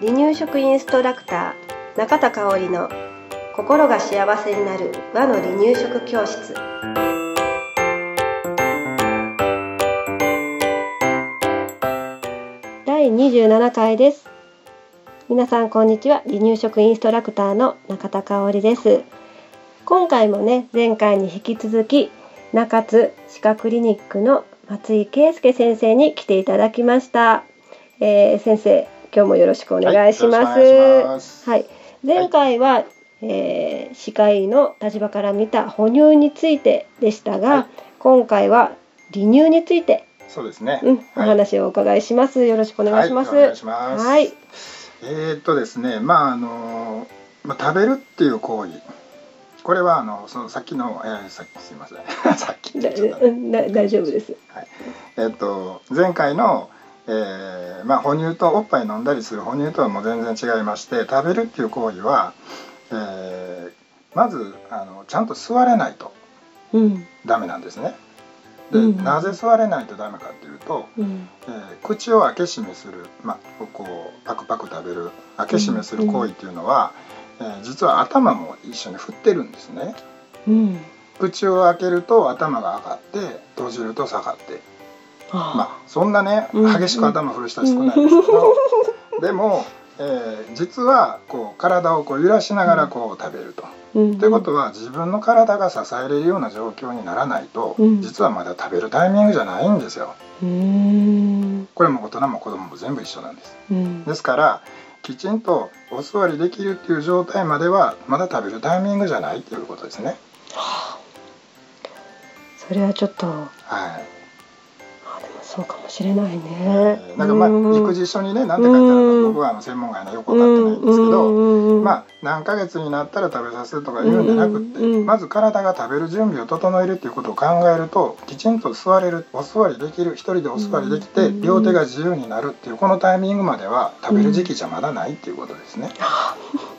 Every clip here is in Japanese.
離乳食インストラクター中田香織の心が幸せになる和の離乳食教室。第27回です。皆さんこんにちは。離乳食インストラクターの中田香織です。今回もね前回に引き続き中津歯科クリニックの松井圭介先生に来ていただきました、えー、先生今日もよろしくお願いします。はい、はい、前回は、はい、えー、歯科医の立場から見た哺乳についてでしたが、はい、今回は離乳についてそうですね、うん、お話をお伺いします。よろしくお願いします。はい。えー、っとですね、まああのまあ食べるっていう行為。これはあのそのさっきの、えー、さっきすみません さっき大丈夫です。はい。えー、っと前回のえー、まあ、哺乳とおっぱい飲んだりする哺乳とはもう全然違いまして食べるっていう行為は、えー、まずあのちゃんと座れないとダメなんですね。で、うん、なぜ座れないとダメかっていうと、うん、えー、口を開け閉めする、まあ、こうパクパク食べる開け閉めする行為っていうのは、うん、えー、実は頭も一緒に振ってるんですね。口を開けると頭が上がって閉じると下がって。まあそんなね激しく頭振る人は少ないですけど、でも、えー、実はこう体をこう揺らしながらこう食べると。ということは自分の体が支えれるような状況にならないと、実はまだ食べるタイミングじゃないんですよ。これも大人も子供も全部一緒なんです。ですからきちんとお座りできるっていう状態まではまだ食べるタイミングじゃないっていうことですね。それはちょっと、はい、そうかもしれないね。なんかまあ育児書にね何て書いてあるか僕はあの専門外のよく分かってないんですけど、まあ何ヶ月になったら食べさせるとか言うんじゃなくってまず体が食べる準備を整えるっていうことを考えるときちんと座れるお座りできる一人でお座りできて両手が自由になるっていうこのタイミングまでは食べる時期じゃまだないっていうことですね。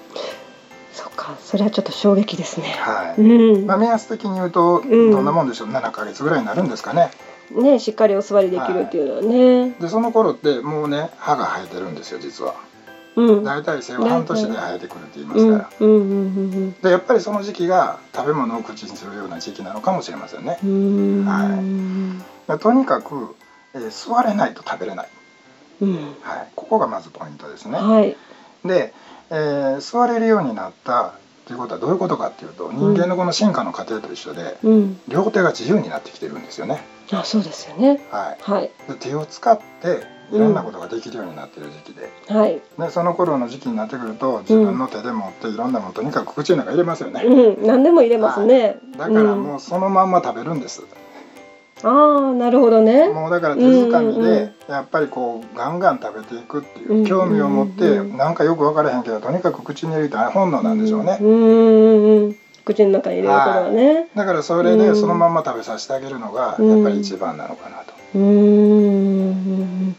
そっか。それはちょっと衝撃ですね。はい。うん、まあ目安的に言うとどんなもんでしょう？7ヶ月ぐらいになるんですかね。ねしっかりお座りできるっていうのはね、はい、でその頃ってもうね歯が生えてるんですよ実は。うん、大体生後半年で生えてくるって言いますから、うんうんうん、でやっぱりその時期が食べ物を口にするような時期なのかもしれませんね。はい、とにかく、えー、座れないと食べれない、うん、はい、ここがまずポイントですね。はい、で、えー、座れるようになったということはどういうことかっていうと人間のこの進化の過程と一緒で、うん、両手が自由になってきてるんですよね。あそうですよね。はい。はい、で手を使っていろんなことができるようになってる時期で、うん、はい、でその頃の時期になってくると自分の手で持っていろんなものとにかく口の中入れますよね。うん、何でも入れますね、はい、だからもうそのまんま食べるんです。ああなるほどね。もうだから手づかみでやっぱりこうガンガン食べていくっていう興味を持ってなんかよく分からへんけどとにかく口に入れた本能なんでしょうね。うん口の中に入れることはね、はい、だからそれでそのまま食べさせてあげるのがやっぱり一番なのかなと。うん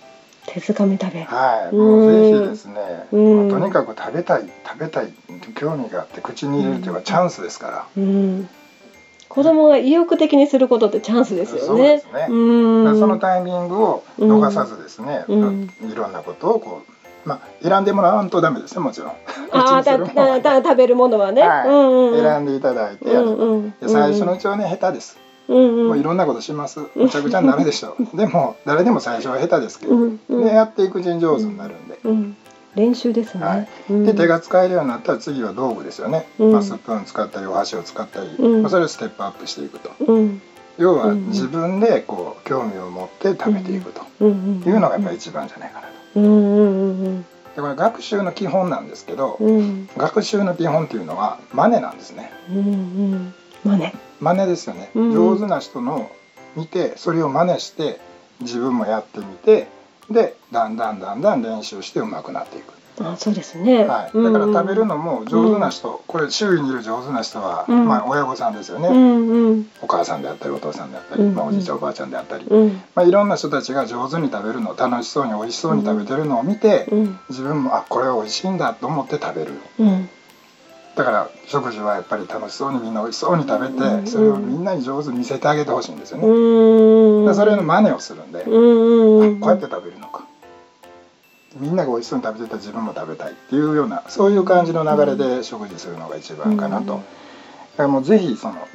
手づかみ食べ。はい。もうぜひですね、まあ、とにかく食べたい食べたい興味があって口に入れるというのはチャンスですから。うん子供が意欲的にすることってチャンスですよね。そのタイミングを逃さずですね、うん、いろんなことをこうまあ選んでもらわんとダメですねもちろん。ああ、たた食べるものはね、はい。うんうん、選んでいただいて、うんうん、最初のうちはね下手です。うんうん、もういろんなことします。むちゃくちゃになるでしょう。でも誰でも最初は下手ですけど、うんうん、でやっていくうちに上手になるんで、うん、練習ですね、はい。で手が使えるようになったら次は道具ですよね、まあ、スプーン使ったりお箸を使ったり、まあ、それをステップアップしていくと、要は自分でこう興味を持って食べていくと。いうのがやっぱり一番じゃないかなと。でこれ学習の基本なんですけど、学習の基本っていうのは真似なんですね。真似。真似ですよね、上手な人の見てそれを真似して自分もやってみてでだんだんだんだん練習してうまくなっていく。あそうですね、はい、だから食べるのも上手な人、うん、これ周囲にいる上手な人は、うん、まあ、親御さんですよね、うんうん、お母さんであったりお父さんであったり、うんうん、まあ、おじいちゃんおばあちゃんであったり、うん、まあ、いろんな人たちが上手に食べるの楽しそうに美味しそうに食べてるのを見て、自分もあこれは美味しいんだと思って食べる、だから食事はやっぱり楽しそうにみんな美味しそうに食べて、うんそれをみんなに上手に見せてあげてほしいんですようね、それの真似をするんで、うん。うんうんこうやって食べるのか。みんなが美味しそうに食べてたら自分も食べたいっていうようなそういう感じの流れで食事するのが一番かなと、うん。だからもうぜひその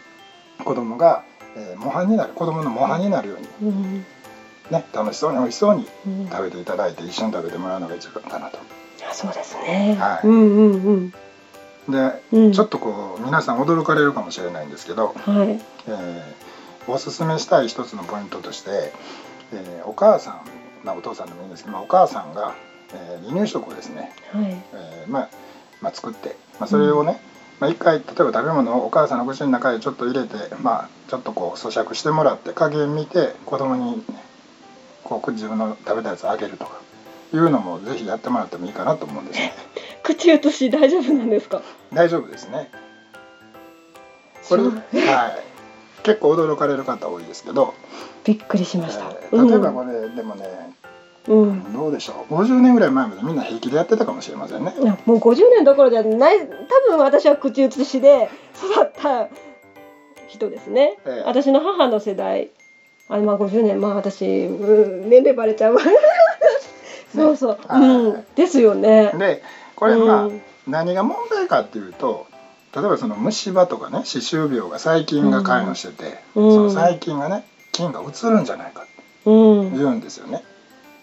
子供が、えー模範になる子供の模範になるようにうん。ね楽しそうに美味しそうにうん。食べていただいて一緒に食べてもらうのが一番かなと。あそうですね、はい。うんうんで、うん。ちょっとこう皆さん驚かれるかもしれないんですけど、うんはい。えーおすすめしたい一つのポイントとして、えーお母さん、まあ、お父さんでもいいんですけど、まあ、お母さんが、えー離乳食をですね、はい。えーまあまあ、作って、まあ、それをね、まあ、一回例えば食べ物をお母さんの口の中にちょっと入れて、まあ、ちょっとこう咀嚼してもらって加減見て子供に、ね、こう自分の食べたやつをあげるとかいうのもぜひやってもらってもいいかなと思うんですね口移し大丈夫なんですか？大丈夫ですね。これ、はい、結構驚かれる方多いですけど、びっくりしました、えー例えばこれ、でもねうん、どうでしょう？50年ぐらい前までみんな平気でやってたかもしれませんね。もう50年どころじゃない。多分私は口移しで育った人ですね、ええ。私の母の世代。あまあ50年。まあ私、うん、年齢バレちゃう。わ そうそう、はい。うん。ですよね。でこれまあ、うん。何が問題かっていうと例えばその虫歯とかね歯周病が細菌が関与してて、うん。その細菌がね菌が移るんじゃないかってうん、言うんですよね、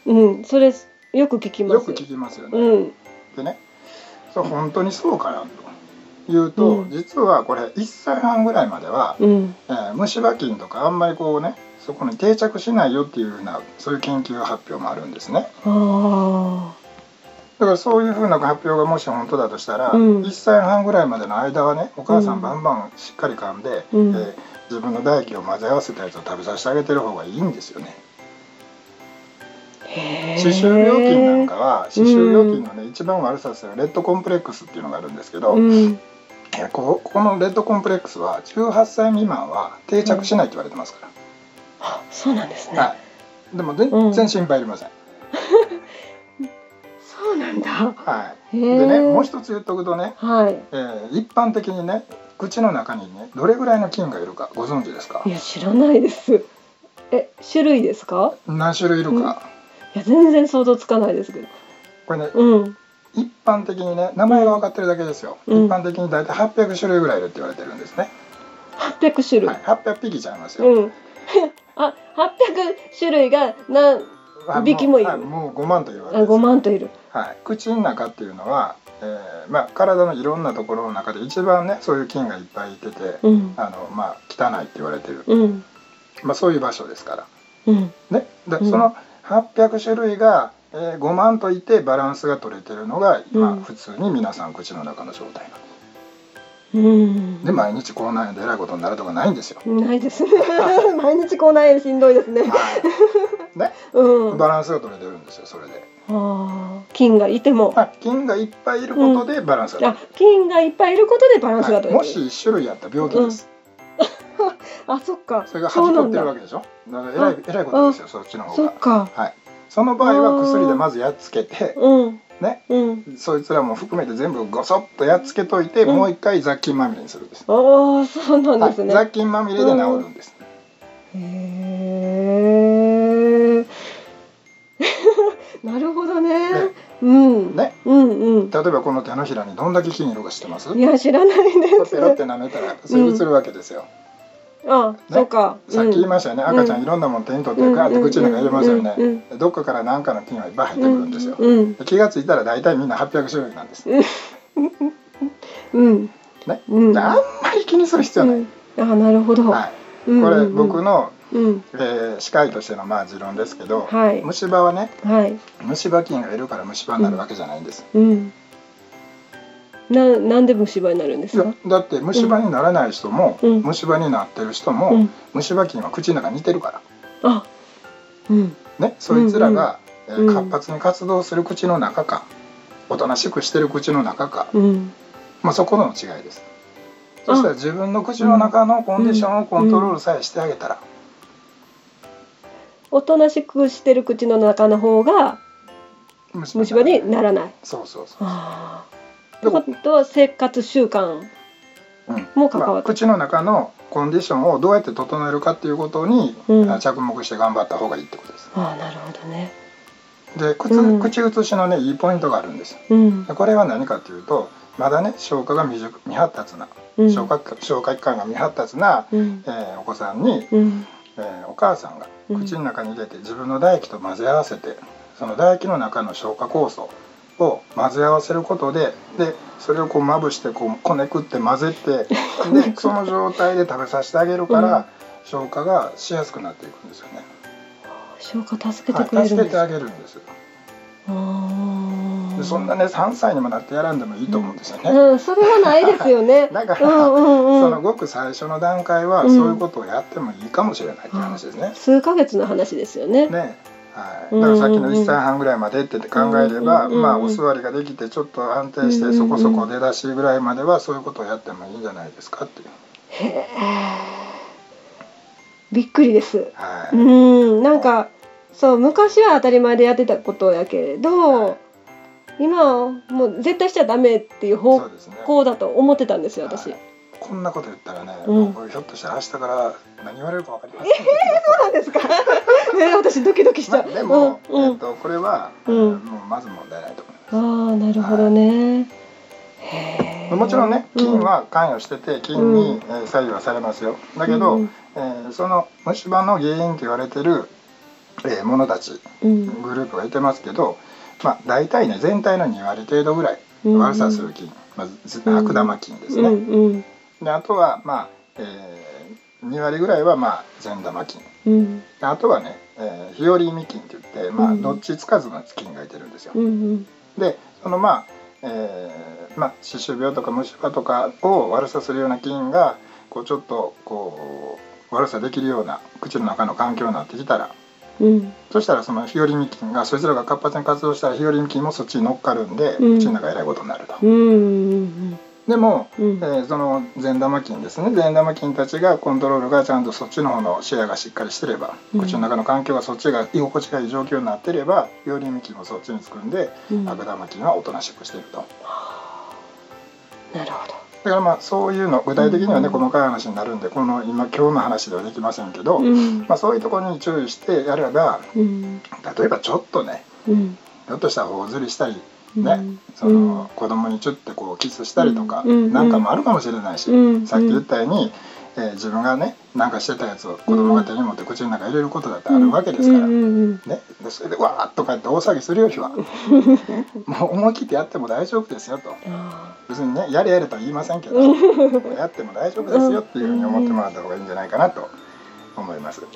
うん、それよく聞きます。よく聞きますよね、うん。でねそれ本当にそうかなというと、うん。実はこれ1歳半ぐらいまでは、うん。えー虫歯菌とかあんまりこうねそこに定着しないよっていうふうなそういう研究発表もあるんですね。あだからそういうふうな発表がもし本当だとしたら、うん。1歳半ぐらいまでの間はねお母さうん。んバンバンしっかり噛んで、うん。えー自分の唾液を混ぜ合わせたやつを食べさせてあげてる方がいいんですよね。歯周病菌なんかは歯周病菌のね一番悪さするレッドコンプレックスっていうのがあるんですけど、うん。えーここのレッドコンプレックスは18歳未満は定着しないって言われてますかあそうなんですね、ら、はい、でも全うん然心配いりません、なんだ。はい、でねもう一つ言っとくとね、はい。えー一般的にね口の中にねどれぐらいの菌がいるかご存知ですか？いや知らないです。え種類ですか？何種類いるか、いや全然想像つかないですけど。これねうん。一般的にね名前が分かってるだけですよ、うん。一般的に大体800種類ぐらいいるって言われてるんですね、800種類、はい、800匹ちゃいますよ、うん。あ800種類が何あ匹もいるはいもう5万というわけあです。5万といる。はい、口の中っていうのは、えーまあ、体のいろんなところの中で一番ねそういう菌がいっぱいいてて、うん。あのまあ、汚いって言われてる、うん。まあ、そういう場所ですから。うん。ね、でうん。その800種類が、えー5万といてバランスが取れてるのが、まあうん。普通に皆さん口の中の状態なんです。うん。で毎日こうなんでえらいことになるとかないんですよ。ないですね。毎日口内炎しんどいですね。はいね、うん。バランスが取れてるんですよそれで、あー。菌がいても。まあ、菌がいっぱいいることでバランスがあ取れて菌がいっぱいいることでバラる、ンスがはい、も取れてる、し1種類やったら病気です、あそっか。それがはじこってるわけでしょ？だ。からえらいえらいことですよそっちの方が。そっか。はい。その場合は薬でまずやっつけてうん。ね。うん。そいつらも含めて全部ごそっとやっつけといて、うん。もう一回雑菌まみれにするんですああそうなんですね、はい、雑菌まみれで治るんです、へなるほどね。うん。ね。うんうん。例えばこの手のひらにどんだけ菌いるか知ってます？いや知らないです。ペロって舐めたらそれ移るわけですよ、あ、そうか。さっき言いましたよね、うん赤ちゃんいろんなもの手に取ってガーって口の中に入れますよね、うんうん。どっかから何かの菌がいっぱい入ってくるんですよ、気がついたら大体みんな800種類なんです、うん。ね。うん。であんまり気にする必要はない、うん。あなるほど、はい、うんこれ僕の、うん。えー歯科医としてのまあ持論ですけど、はい。虫歯はねはい。虫歯菌がいるから虫歯になるわけじゃないんです、うん。ななんで虫歯になるんですか？だって虫歯にならない人も、うん。虫歯になってる人も、うん。虫歯菌は口の中に似てるから。あうん。ねそいつらが、えーうん。活発に活動する口の中かおとなしくしてる口の中か、うん。まあ、そこの違いです。そしたら自分の口の中のコンディションをコントロールさえしてあげたら、おとなしくしてる口の中の方が虫虫歯にならない。そうそうそう。ってことは生活習慣うん。も関わってまあ口の中のコンディションをどうやって整えるかっていうことに、う着目して頑張った方がいいってことです。ああなるほどね。で口,、うん。口移しのねいいポイントがあるんです。よ。うん。でこれは何かっていうとまだね消化が未熟未発達なうん。消化消化器官が未発達な、うん。えーお子さんに、うんえーお母さんがうん口の中に入れて自分の唾液と混ぜ合わせてその唾液の中の消化酵素を混ぜ合わせることででそれをこうまぶしてこうこねくって混ぜてで その状態で食べさせてあげるから、うん消化がしやすくなっていくんですよね。消化助けてくはい、れるんです助けてあげるんです。ああでそんなね3歳にもなってやらんでもいいと思うんですよね。うん。それはないですよね。だから、そのごく最初の段階はうん。そういうことをやってもいいかもしれないって話ですね。数ヶ月の話ですよね。ね。はい、うんだからさっきの1歳半ぐらいまでって考えれば、うんまあお座りができてちょっと安定してそこそこ出だしぐらいまではそういうことをやってもいいんじゃないですかっていう。へえ。びっくりです。はい。うん。なんかそう昔は当たり前でやってたことやけれど今はもう絶対しちゃダメっていう方向だと思ってたんですよ私、はいこんなこと言ったらね、うん。僕ひょっとしたら明日から何言われるか分かりません。そうなんですか？えー私ドキドキしちゃう、まあでも、うんうん。えっとこれは、うん。もうまず問題ないと思います。ああなるほどね、へえもちろんね菌は関与してて菌に、えー左右はされますよ。だけど、うんえーその虫歯の原因と言われてる、えーものたちうん。グループがいてますけど、まあ、大体ね全体の2割程度ぐらいうん悪さする菌、まずうん。悪玉菌ですうんね、うん。であとはまあ、えー2割ぐらいはまあ善玉菌。うん。であとはね、えー、日和見菌って言って、まあ、うん。どっちつかずの菌がいてるんですよ。うんうん。でそのまあ、えーまあ歯周病とか虫歯とかを悪さするような菌がこうちょっとこう悪さできるような口の中の環境になってきたらうん。そしたらその日和見菌がそいつらが活発に活動したら日和見菌もそっちに乗っかるんで、うん。口の中えらいことになると。でも、うん。えーその善玉菌ですね。善玉菌たちがコントロールがちゃんとそっちの方のシェアがしっかりしてれば、うん。口の中の環境がそっちが居心地がいい状況になってれば日和見菌もそっちにつくんで、うん。悪玉菌はおとなしくしてると。なるほどだからまあそういうの具体的にはねうん細かい話になるんでこの今今日の話ではできませんけど、うん。まあ、そういうところに注意してやればうん。例えばちょっとねうん。ひょっとしたら頬ずりしたりうん。ね、その子供にチュッてこうキスしたりとかうん。なんかもあるかもしれないし、うん。さっき言ったように、えー自分がねなんかしてたやつを子供が手に持って口の中に入れることだってあるわけですから。ね、でそれでわーっとかって大騒ぎするよりは。もう思い切ってやっても大丈夫ですよと。あ別にねやれやれとは言いませんけどやっても大丈夫ですよっていうふうに思ってもらった方がいいんじゃないかなと思います。で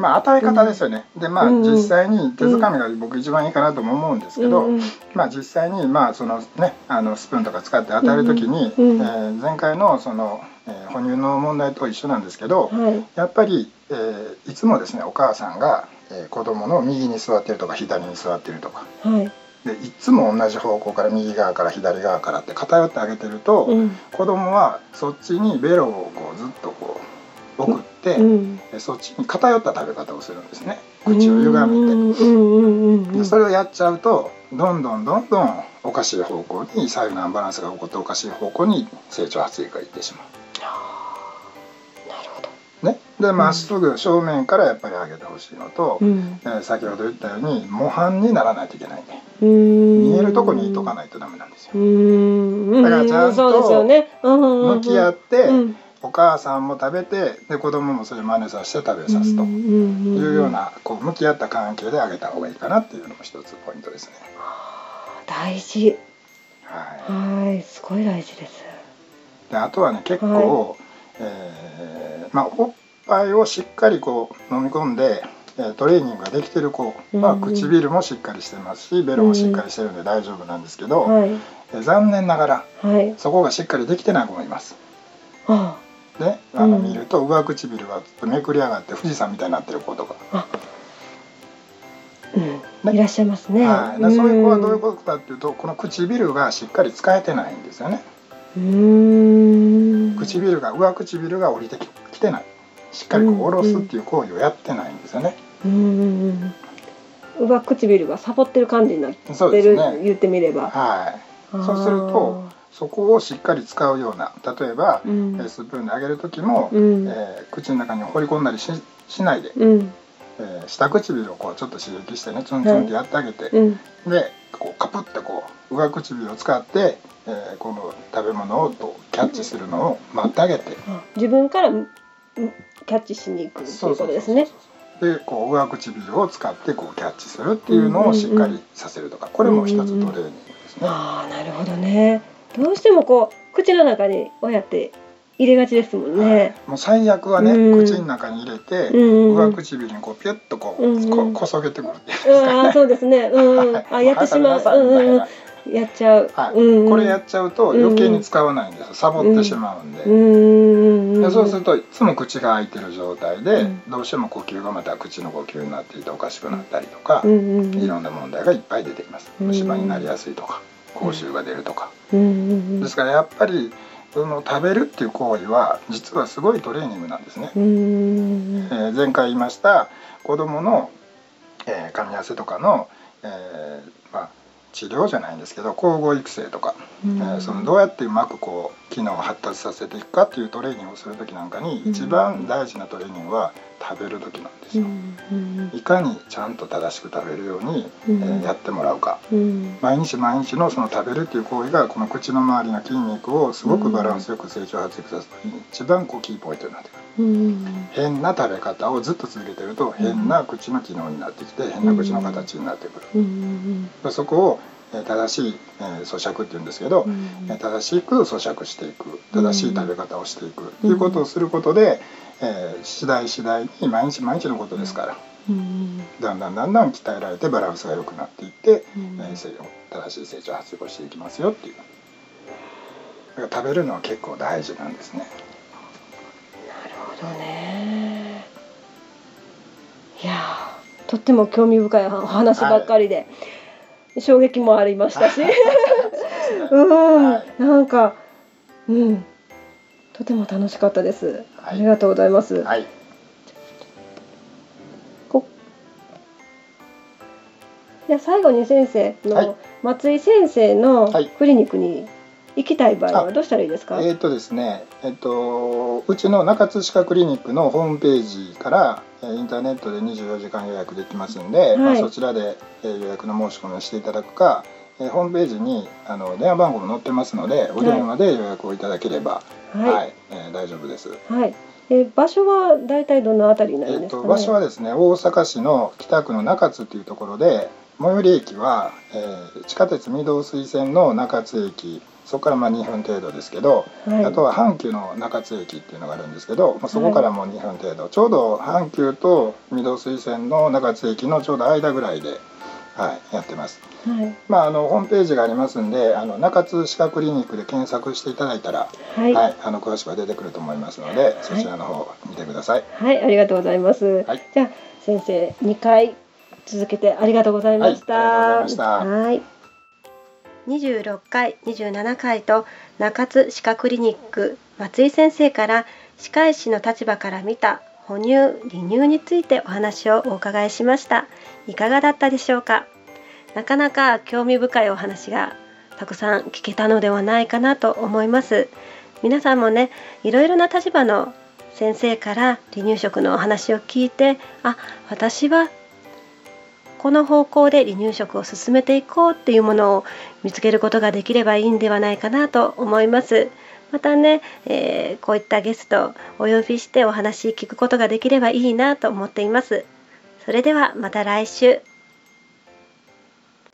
まあ与え方ですよね。でまあうん実際に手づかみが僕一番いいかなとも思うんですーけど、まあ実際にまあそのねあのスプーンとか使って与える時に、うん。えー前回のその、えー哺乳の問題と一緒なんですけど、はい。やっぱり、えーいつもですねお母さんが、えー子供の右に座ってるとか左に座ってるとか。はい。でいつも同じ方向から右側から左側からって偏ってあげてると、うん。子供はそっちにベロをこうずっとこう送って、うん。えそっちに偏った食べ方をするんですね。口を歪めて。でそれをやっちゃうとどんどんどんどんおかしい方向に左右のアンバランスが起こっておかしい方向に成長発育がいってしまう。ね、でまっすぐ正面からやっぱり上げてほしいのと、うん。えー先ほど言ったように模範にならないといけないね。見見えるとこにいとかないとダメなんですよ。うん。だからちゃんと向き合って、うん。お母さんも食べてで子供もそれ真似させて食べさすと。いうようなこう向き合った関係であげた方がいいかなっていうのも一つポイントですね。大事。はい。はいすごい大事です。であとはね結構、えーまあ、おっぱいをしっかりこう飲み込んで、えートレーニングができてる子はうんうん。唇もしっかりしてますしベロもしっかりしてるんで大丈夫なんですけど、はい。えー残念ながらはい。そこがしっかりできてない子もいます。あであのうん。見ると上唇がめくり上がって富士山みたいになってる子とか、うん。いらっしゃいますね。はい、でそういう子はどういうことかっていうとこの唇がしっかり使えてないんですよね。うーん。唇が上唇が降りてききてないしっかりこう下ろすっていう行為をやってないんですよね。うんうんうん上唇がサボってる感じになってる、そうですね。言ってみれば。はい。そうするとそこをしっかり使うような例えば、うん。えースプーンであげる時も、うん。えー口の中に放り込んだりししないで、うん。えー下唇をこうちょっと刺激してねツンツンってやってあげて、うん。でこうカプってこう上唇を使って、えーこの食べ物をとキャッチするのを待ってあげて、あ自分からうんキャッチしに行くっていうことですね。でこう上唇を使ってこうキャッチするっていうのをしっかりさせるとかこれも一つトレーニングですね。ああなるほどね。どうしてもこう口の中に親って入れがちですもんね。もう最悪はね、うん口の中に入れて、うんうん上唇にこうピュッとこう、うんうんここそげてくるっていうんですかうん、あーそうですね。うん、はいあやってしまう。うんうんやっちゃう。はい。うん、これやっちゃうと余計に使わないんですサボってしまうんで,、うん。でそうするといつも口が開いてる状態で、うん。どうしても呼吸がまた口の呼吸になっていておかしくなったりとか、いろんな問題がいっぱい出てきます。うん。虫歯になりやすいとか口臭が出るとか、ですからやっぱりその食べるっていう行為は実はすごいトレーニングなんですね、えー前回言いました子どもの、えー噛み合わせとかの、えーまあ、治療じゃないんですけど交互育成とか、うん。えーそのどうやってうまくこう機能を発達させていくかっていうトレーニングをする時なんかにうん。一番大事なトレーニングは食べる時なんですうよ。んいかにちゃんと正しく食べるように、えうん。ーやってもらうか。うん。毎日毎日のその食べるっていう行為がこの口の周りの筋肉をすごくバランスよく成長発育させる時に一番こうキーポイントになってくる。うん。変な食べ方をずっと続けてると変な口の機能になってきて変な口の形になってくる、うん。うん。そこをえー正しい、えー咀嚼っていうんですけど、うん。えー正しく咀嚼していく。正しい食べ方をしていく。っていうことをすることで、えー次第次第に毎日毎日のことですからうんだんだんだんだん鍛えられてバランスが良くなっていって、うん。えー正しい成長発育をしていきますよっていう。だから食べるのは結構大事なんですね。なるほどね。いやーとっても興味深いお話ばっかりで、衝撃もありましたし、うん、はい。なんか、うん、とても楽しかったです。あはいりがとうございます。はい、こじゃあ最後に先生の、はい松井先生のはいクリニックに行きたい場合はあどうしたらいいですか？えーとですね、えっと、うちの中津歯科クリニックのホームページからえーインターネットで24時間予約できますんで、いまあ、そちらでえー予約の申し込みをしていただくか、えーホームページにあの電話番号も載ってますのでお電話で予約をいただければ、はいはい、えー大丈夫です。はい。え場所はだいたいどのあたりになんですかね？場所はですね大阪市の北区の中津というところで最寄り駅は、えー地下鉄御堂水線の中津駅そこからまあ2分程度ですけど、はい、あとは阪急の中津駅っていうのがあるんですけど、まあ、そこからもう2分程度、ちょうど阪急と御堂水線の中津駅のちょうど間ぐらいで、はい、やってます。はい、まあ、あのホームページがありますんであの中津歯科クリニックで検索していただいたら、はい、ははいい、あの詳しくは出てくると思いますので、そちらの方見てください。ありがとうございます。はいじゃあ先生2回続けてありがとうございました。はいありがとうございましたはい。26回、27回と中津歯科クリニック松井先生から歯科医師の立場から見た哺乳離乳についてお話をお伺いしました。いかがだったでしょうか？なかなか興味深いお話がたくさん聞けたのではないかなと思います。皆さんもね、いろいろな立場の先生から離乳食のお話を聞いて、あ、私はこの方向で離乳食を進めていこうっていうものを見つけることができればいいんではないかなと思います。またね、えーこういったゲストをお呼びしてお話聞くことができればいいなと思っています。それではまた来週。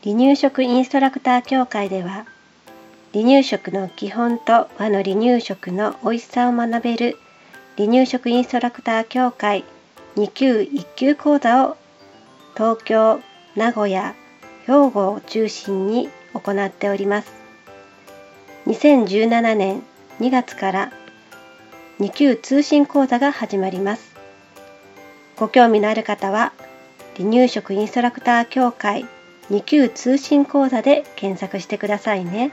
離乳食インストラクター協会では離乳食の基本と和の離乳食の美味しさを学べる離乳食インストラクター協会2級1級講座を東京、名古屋、兵庫を中心に行っております。2017年2月から2級通信講座が始まります。ご興味のある方は離乳食インストラクター協会2級通信講座で検索してくださいね。